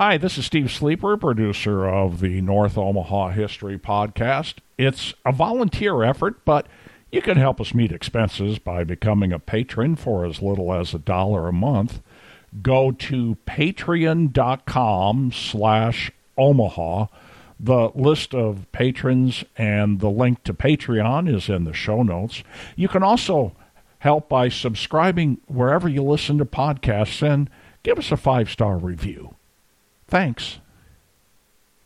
Hi, this is Steve Sleeper, producer of the North Omaha History Podcast. It's a volunteer effort, but you can help us meet expenses by becoming a patron for as little as a dollar a month. Go to patreon.com slash Omaha. The list of patrons and the link to Patreon is in the show notes. You can also help by subscribing wherever you listen to podcasts and give us a five star review. Thanks.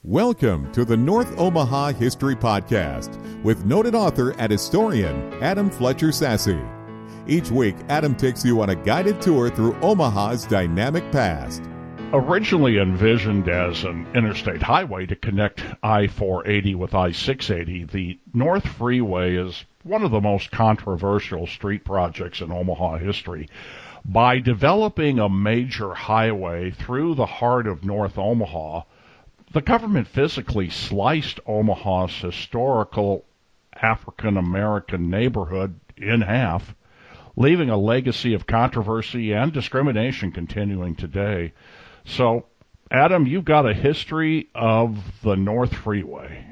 Welcome to the North Omaha History Podcast with noted author and historian Adam Fletcher Sasse. Each week, Adam takes you on a guided tour through Omaha's dynamic past. Originally envisioned as an interstate highway to connect I 480 with I 680, the North Freeway is one of the most controversial street projects in Omaha history by developing a major highway through the heart of North Omaha, the government physically sliced Omaha's historical African American neighborhood in half, leaving a legacy of controversy and discrimination continuing today. So, Adam, you've got a history of the North Freeway.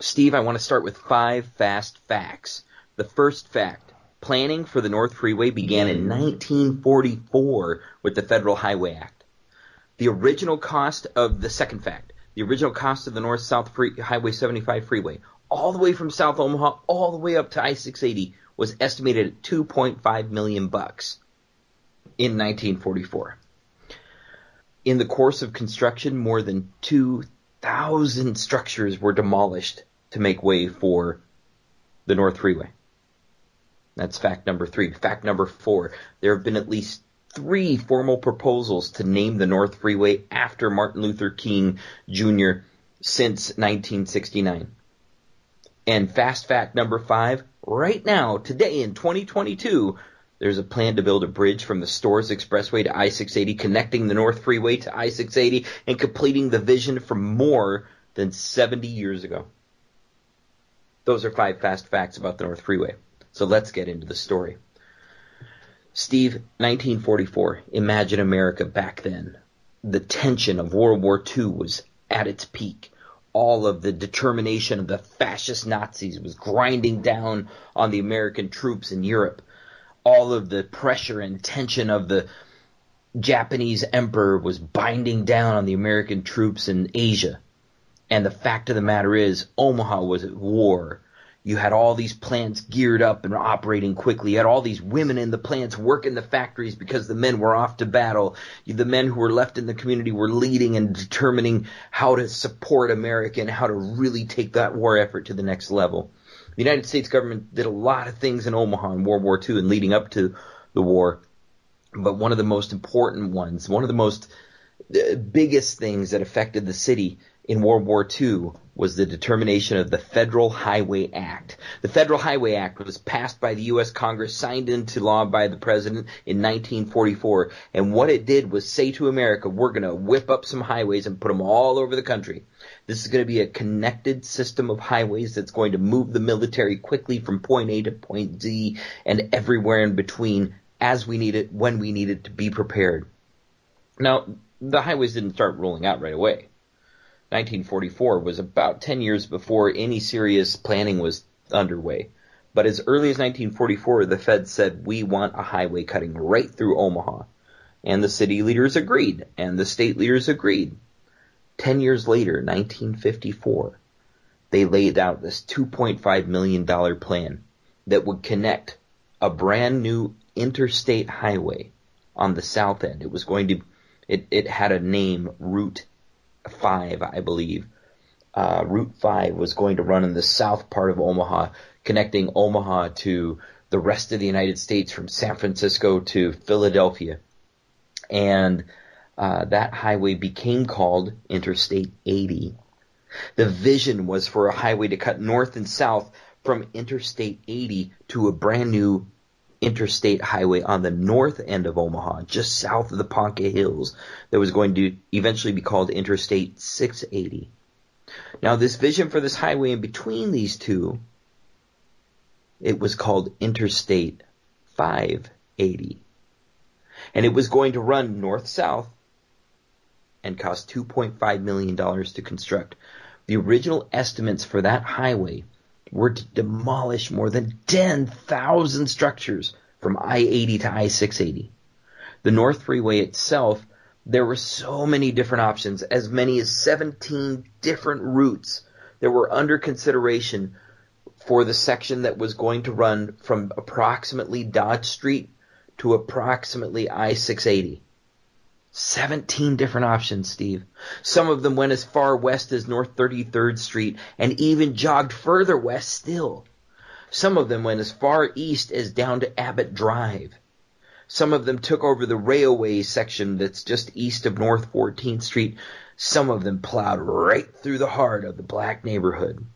Steve, I want to start with five fast facts. The first fact Planning for the North Freeway began in 1944 with the Federal Highway Act. The original cost of the second fact, the original cost of the North South Highway 75 freeway, all the way from South Omaha all the way up to I-680 was estimated at 2.5 million bucks in 1944. In the course of construction, more than 2,000 structures were demolished to make way for the North Freeway. That's fact number three. Fact number four, there have been at least three formal proposals to name the North Freeway after Martin Luther King Jr. since 1969. And fast fact number five, right now, today in 2022, there's a plan to build a bridge from the Storrs Expressway to I-680, connecting the North Freeway to I-680 and completing the vision from more than 70 years ago. Those are five fast facts about the North Freeway. So let's get into the story. Steve, 1944, imagine America back then. The tension of World War II was at its peak. All of the determination of the fascist Nazis was grinding down on the American troops in Europe. All of the pressure and tension of the Japanese emperor was binding down on the American troops in Asia. And the fact of the matter is, Omaha was at war you had all these plants geared up and operating quickly. You had all these women in the plants working the factories because the men were off to battle. The men who were left in the community were leading and determining how to support America and how to really take that war effort to the next level. The United States government did a lot of things in Omaha in World War II and leading up to the war. But one of the most important ones, one of the most uh, biggest things that affected the city in World War II was the determination of the Federal Highway Act. The Federal Highway Act was passed by the U.S. Congress, signed into law by the President in 1944, and what it did was say to America, we're going to whip up some highways and put them all over the country. This is going to be a connected system of highways that's going to move the military quickly from point A to point Z and everywhere in between as we need it, when we need it to be prepared. Now, the highways didn't start rolling out right away 1944 was about 10 years before any serious planning was underway. But as early as 1944, the Fed said, we want a highway cutting right through Omaha. And the city leaders agreed, and the state leaders agreed. Ten years later, 1954, they laid out this $2.5 million plan that would connect a brand new interstate highway on the south end. It was going to, it, it had a name, Route 5, I believe. Uh, Route 5 was going to run in the south part of Omaha, connecting Omaha to the rest of the United States from San Francisco to Philadelphia. And uh, that highway became called Interstate 80. The vision was for a highway to cut north and south from Interstate 80 to a brand new interstate highway on the north end of Omaha, just south of the Ponca Hills, that was going to eventually be called Interstate 680. Now, this vision for this highway in between these two, it was called Interstate 580. And it was going to run north-south and cost $2.5 million to construct. The original estimates for that highway were to demolish more than 10,000 structures from I-80 to I-680. The North Freeway itself, there were so many different options, as many as 17 different routes that were under consideration for the section that was going to run from approximately Dodge Street to approximately I-680. 17 different options, Steve. Some of them went as far west as North 33rd Street and even jogged further west still. Some of them went as far east as down to Abbott Drive. Some of them took over the railway section that's just east of North 14th Street. Some of them plowed right through the heart of the black neighborhood.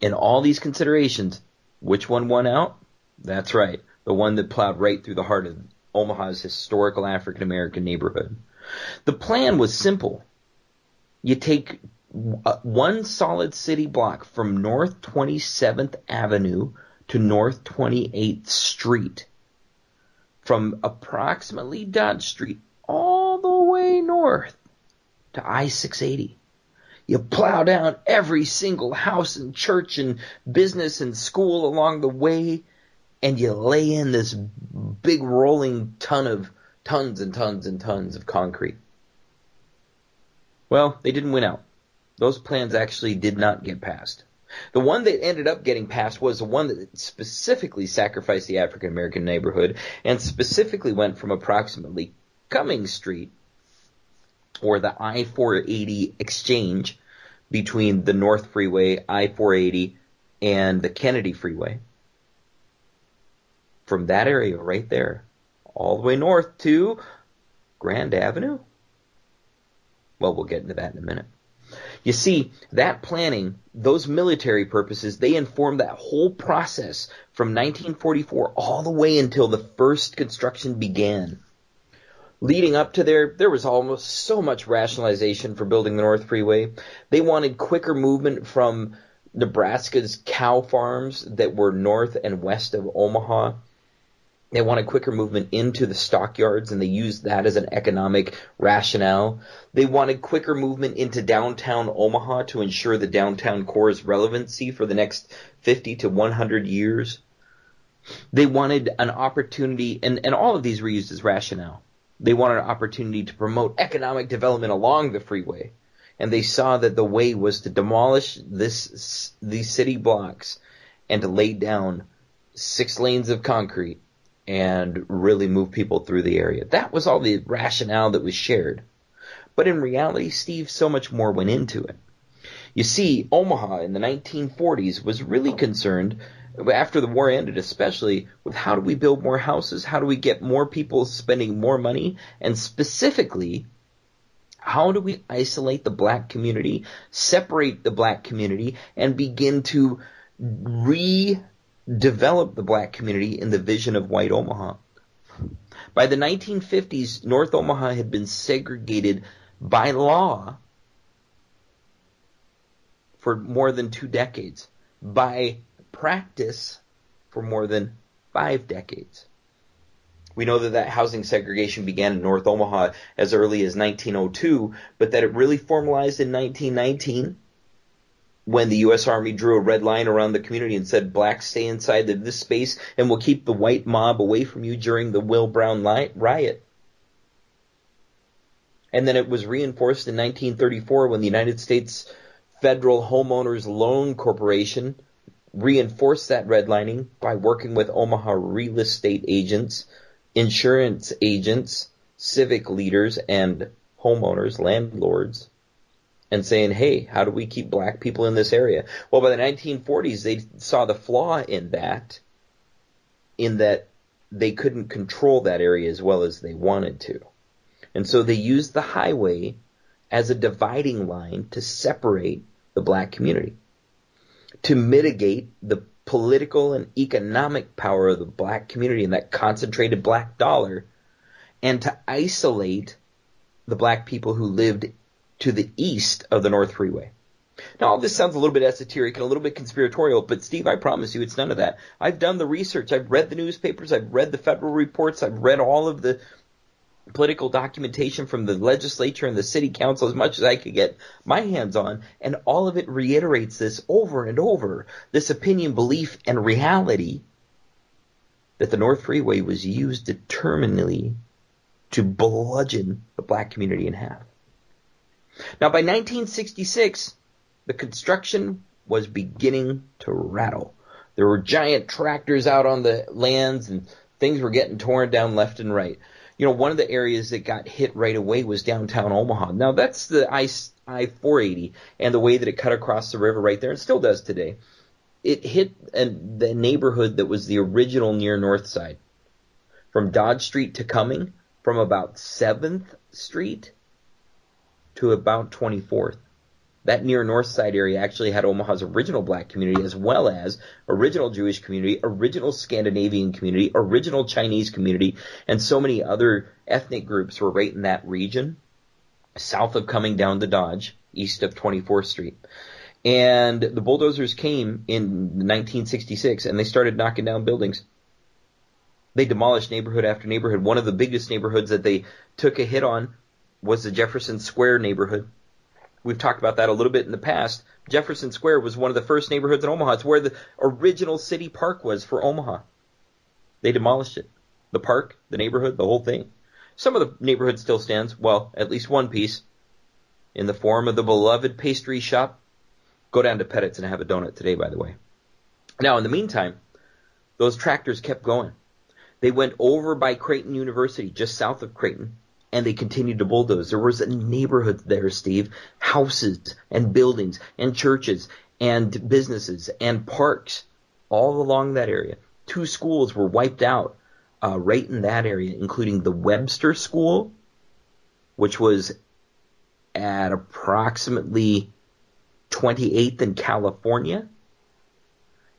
In all these considerations, which one won out? That's right, the one that plowed right through the heart of Omaha's historical African American neighborhood. The plan was simple. You take uh, one solid city block from North 27th Avenue to North 28th Street, from approximately Dodge Street all the way north to I-680. You plow down every single house and church and business and school along the way and you lay in this big rolling ton of tons and tons and tons of concrete. Well, they didn't win out. Those plans actually did not get passed. The one that ended up getting passed was the one that specifically sacrificed the African American neighborhood and specifically went from approximately Cummings Street or the I-480 exchange between the North Freeway, I-480, and the Kennedy Freeway from that area right there all the way north to Grand Avenue? Well, we'll get into that in a minute. You see, that planning, those military purposes, they informed that whole process from 1944 all the way until the first construction began. Leading up to there, there was almost so much rationalization for building the North Freeway. They wanted quicker movement from Nebraska's cow farms that were north and west of Omaha they wanted quicker movement into the stockyards and they used that as an economic rationale. They wanted quicker movement into downtown Omaha to ensure the downtown core's relevancy for the next 50 to 100 years. They wanted an opportunity, and, and all of these were used as rationale. They wanted an opportunity to promote economic development along the freeway. And they saw that the way was to demolish this, these city blocks and to lay down six lanes of concrete and really move people through the area. That was all the rationale that was shared. But in reality, Steve, so much more went into it. You see, Omaha in the 1940s was really concerned, after the war ended especially, with how do we build more houses? How do we get more people spending more money? And specifically, how do we isolate the black community, separate the black community, and begin to re developed the black community in the vision of white Omaha. By the 1950s, North Omaha had been segregated by law for more than two decades, by practice for more than five decades. We know that that housing segregation began in North Omaha as early as 1902, but that it really formalized in 1919 when the U.S. Army drew a red line around the community and said, blacks stay inside the, this space and we'll keep the white mob away from you during the Will Brown riot. And then it was reinforced in 1934 when the United States Federal Homeowners Loan Corporation reinforced that redlining by working with Omaha real estate agents, insurance agents, civic leaders, and homeowners, landlords and saying, hey, how do we keep black people in this area? Well, by the 1940s, they saw the flaw in that, in that they couldn't control that area as well as they wanted to. And so they used the highway as a dividing line to separate the black community, to mitigate the political and economic power of the black community and that concentrated black dollar, and to isolate the black people who lived to the east of the North Freeway. Now, all this sounds a little bit esoteric and a little bit conspiratorial, but Steve, I promise you it's none of that. I've done the research. I've read the newspapers. I've read the federal reports. I've read all of the political documentation from the legislature and the city council as much as I could get my hands on, and all of it reiterates this over and over this opinion, belief, and reality that the North Freeway was used determinedly to bludgeon the black community in half. Now, by 1966, the construction was beginning to rattle. There were giant tractors out on the lands and things were getting torn down left and right you know, one of the areas that got hit right away was downtown Omaha. Now that's the I I 480 and the way that it cut across the river right there, and still does today. It hit an, the neighborhood that was the original near North Side, from Dodge Street to Cumming, from about Seventh Street to about 24th that near north side area actually had Omaha's original black community as well as original Jewish community, original Scandinavian community, original Chinese community, and so many other ethnic groups were right in that region, south of Cumming down the Dodge, east of 24th Street. And the bulldozers came in 1966 and they started knocking down buildings. They demolished neighborhood after neighborhood. One of the biggest neighborhoods that they took a hit on was the Jefferson Square neighborhood We've talked about that a little bit in the past. Jefferson Square was one of the first neighborhoods in Omaha. It's where the original city park was for Omaha. They demolished it. The park, the neighborhood, the whole thing. Some of the neighborhood still stands, well, at least one piece, in the form of the beloved pastry shop. Go down to Pettit's and have a donut today, by the way. Now, in the meantime, those tractors kept going. They went over by Creighton University, just south of Creighton, and they continued to bulldoze. There was a neighborhood there, Steve, houses and buildings and churches and businesses and parks all along that area. Two schools were wiped out uh, right in that area, including the Webster School, which was at approximately 28th in California.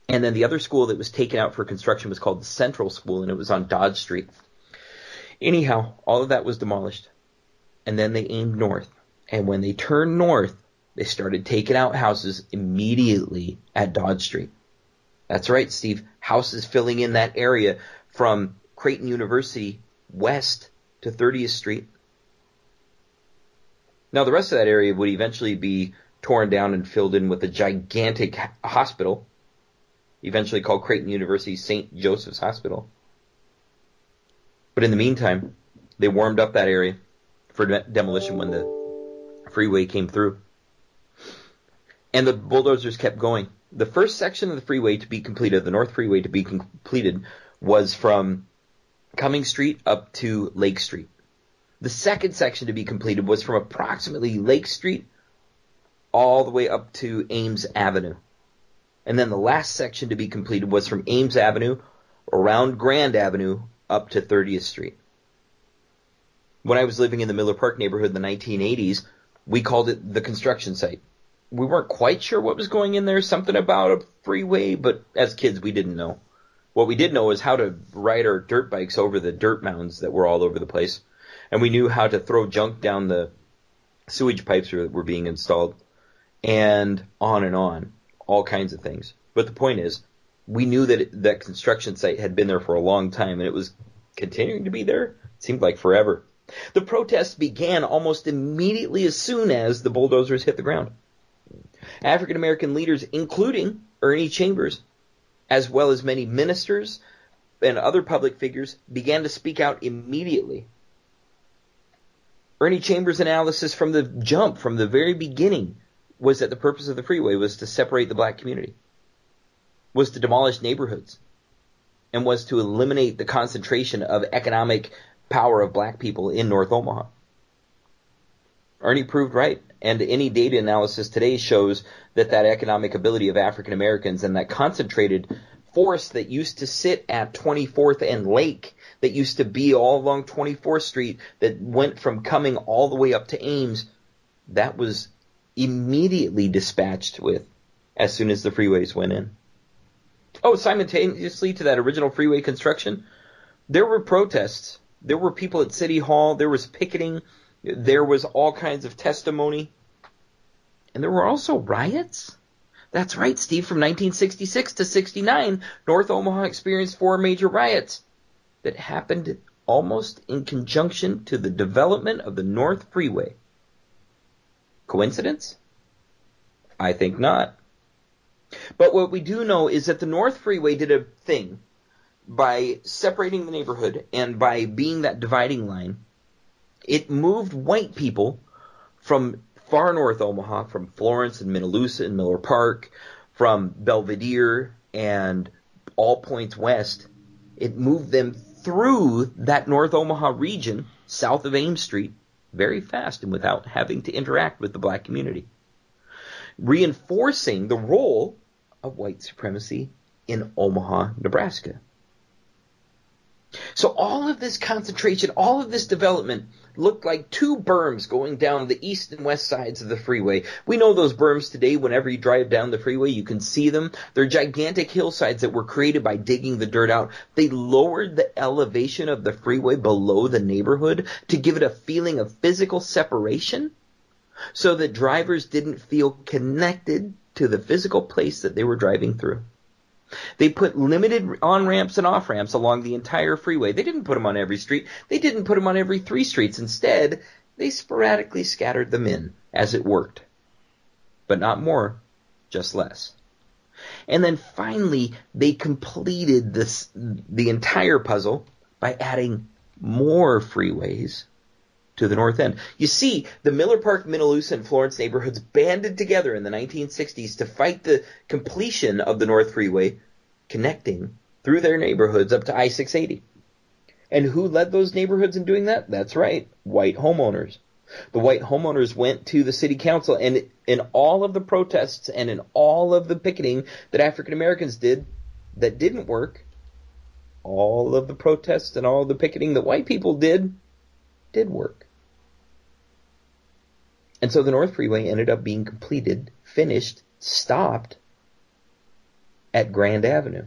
And then the other school that was taken out for construction was called the Central School, and it was on Dodge Street. Anyhow, all of that was demolished. And then they aimed north. And when they turned north, they started taking out houses immediately at Dodge Street. That's right, Steve. Houses filling in that area from Creighton University west to 30th Street. Now, the rest of that area would eventually be torn down and filled in with a gigantic hospital, eventually called Creighton University St. Joseph's Hospital. But in the meantime, they warmed up that area for de- demolition when the freeway came through. And the bulldozers kept going. The first section of the freeway to be completed, the North Freeway to be completed, was from Cumming Street up to Lake Street. The second section to be completed was from approximately Lake Street all the way up to Ames Avenue. And then the last section to be completed was from Ames Avenue around Grand Avenue up to 30th Street. When I was living in the Miller Park neighborhood in the 1980s, we called it the construction site. We weren't quite sure what was going in there, something about a freeway, but as kids we didn't know. What we did know was how to ride our dirt bikes over the dirt mounds that were all over the place. And we knew how to throw junk down the sewage pipes that were being installed. And on and on. All kinds of things. But the point is, we knew that it, that construction site had been there for a long time and it was continuing to be there. It seemed like forever. The protests began almost immediately as soon as the bulldozers hit the ground. African American leaders, including Ernie Chambers, as well as many ministers and other public figures, began to speak out immediately. Ernie Chambers' analysis from the jump, from the very beginning, was that the purpose of the freeway was to separate the black community was to demolish neighborhoods and was to eliminate the concentration of economic power of black people in North Omaha. Ernie proved right, and any data analysis today shows that that economic ability of African Americans and that concentrated force that used to sit at 24th and Lake, that used to be all along 24th Street, that went from Cumming all the way up to Ames, that was immediately dispatched with as soon as the freeways went in. Oh, simultaneously to that original freeway construction, there were protests. There were people at City Hall. There was picketing. There was all kinds of testimony. And there were also riots. That's right, Steve. From 1966 to 69, North Omaha experienced four major riots that happened almost in conjunction to the development of the North Freeway. Coincidence? I think not. But what we do know is that the North Freeway did a thing by separating the neighborhood and by being that dividing line. It moved white people from far north Omaha, from Florence and Minne Lusa and Miller Park, from Belvidere and all points west. It moved them through that North Omaha region, south of Ames Street, very fast and without having to interact with the black community, reinforcing the role of white supremacy in Omaha, Nebraska. So all of this concentration, all of this development looked like two berms going down the east and west sides of the freeway. We know those berms today. Whenever you drive down the freeway, you can see them. They're gigantic hillsides that were created by digging the dirt out. They lowered the elevation of the freeway below the neighborhood to give it a feeling of physical separation so that drivers didn't feel connected to the physical place that they were driving through. They put limited on ramps and off ramps along the entire freeway. They didn't put them on every street. They didn't put them on every three streets. Instead, they sporadically scattered them in as it worked. But not more, just less. And then finally, they completed this, the entire puzzle by adding more freeways to the north end. You see, the Miller Park, Minne Lusa, and Florence neighborhoods banded together in the 1960s to fight the completion of the North Freeway connecting through their neighborhoods up to I-680. And who led those neighborhoods in doing that? That's right, white homeowners. The white homeowners went to the city council and in all of the protests and in all of the picketing that African Americans did that didn't work, all of the protests and all the picketing that white people did did work. And so the North Freeway ended up being completed, finished, stopped at Grand Avenue.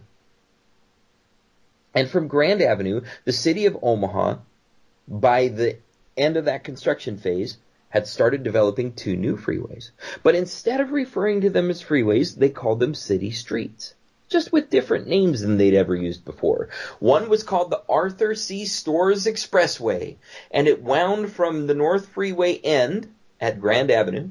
And from Grand Avenue, the city of Omaha, by the end of that construction phase, had started developing two new freeways. But instead of referring to them as freeways, they called them city streets. Just with different names than they'd ever used before. One was called the Arthur C. Storrs Expressway, and it wound from the North Freeway end at Grand Avenue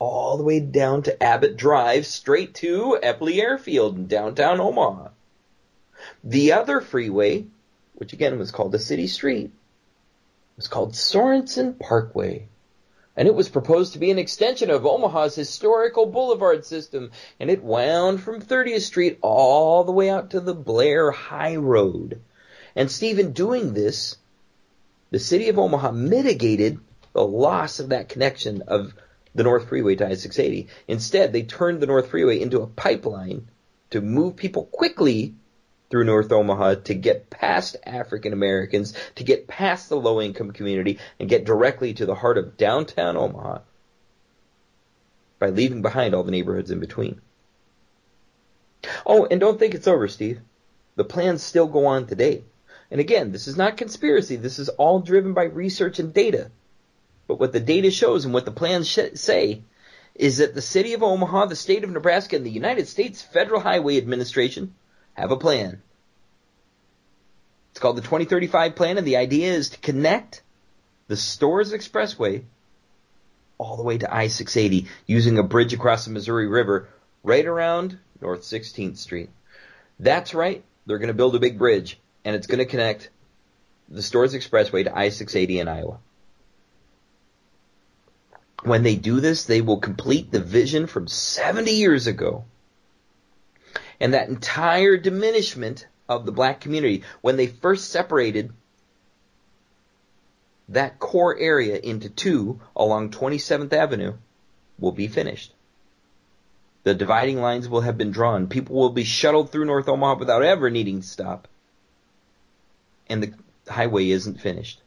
all the way down to Abbott Drive, straight to Eppley Airfield in downtown Omaha. The other freeway, which again was called the City Street, was called Sorensen Parkway. And it was proposed to be an extension of Omaha's historical boulevard system, and it wound from 30th Street all the way out to the Blair High Road. And Stephen, doing this, the city of Omaha mitigated the loss of that connection of the North Freeway to I-680. Instead, they turned the North Freeway into a pipeline to move people quickly through North Omaha to get past African Americans, to get past the low income community, and get directly to the heart of downtown Omaha by leaving behind all the neighborhoods in between. Oh, and don't think it's over, Steve. The plans still go on today. And again, this is not conspiracy. This is all driven by research and data. But what the data shows and what the plans sh- say is that the city of Omaha, the state of Nebraska, and the United States Federal Highway Administration have a plan. It's called the 2035 plan, and the idea is to connect the Storrs Expressway all the way to I-680 using a bridge across the Missouri River right around North 16th Street. That's right. They're going to build a big bridge, and it's going to connect the Storrs Expressway to I-680 in Iowa. When they do this, they will complete the vision from 70 years ago. And that entire diminishment of the black community, when they first separated that core area into two along 27th Avenue, will be finished. The dividing lines will have been drawn. People will be shuttled through North Omaha without ever needing to stop. And the highway isn't finished.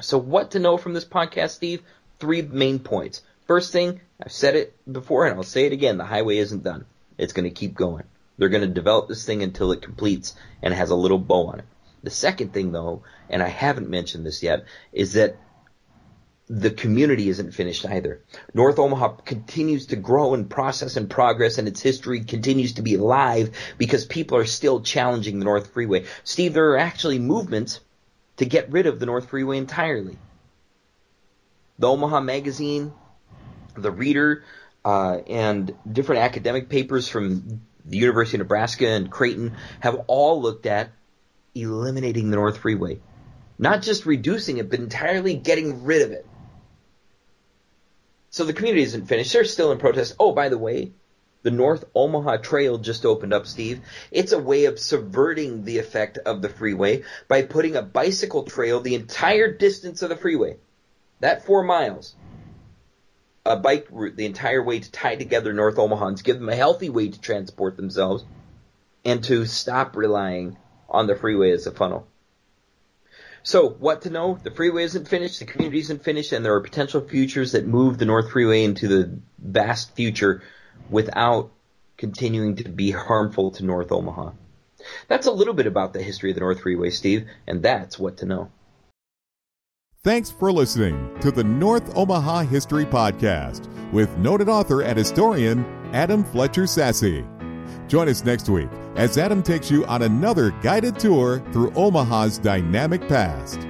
So what to know from this podcast, Steve? Three main points. First thing, I've said it before and I'll say it again, the highway isn't done. It's going to keep going. They're going to develop this thing until it completes and has a little bow on it. The second thing though, and I haven't mentioned this yet, is that the community isn't finished either. North Omaha continues to grow and process and progress and its history continues to be alive because people are still challenging the North Freeway. Steve, there are actually movements to get rid of the North Freeway entirely. The Omaha Magazine, the Reader, uh, and different academic papers from the University of Nebraska and Creighton have all looked at eliminating the North Freeway. Not just reducing it, but entirely getting rid of it. So the community isn't finished. They're still in protest. Oh, by the way, the North Omaha Trail just opened up, Steve. It's a way of subverting the effect of the freeway by putting a bicycle trail the entire distance of the freeway. That four miles. A bike route the entire way to tie together North Omahans, give them a healthy way to transport themselves, and to stop relying on the freeway as a funnel. So, what to know? The freeway isn't finished, the community isn't finished, and there are potential futures that move the North Freeway into the vast future without continuing to be harmful to North Omaha. That's a little bit about the history of the North Freeway, Steve, and that's what to know. Thanks for listening to the North Omaha History Podcast with noted author and historian Adam Fletcher Sasse. Join us next week as Adam takes you on another guided tour through Omaha's dynamic past.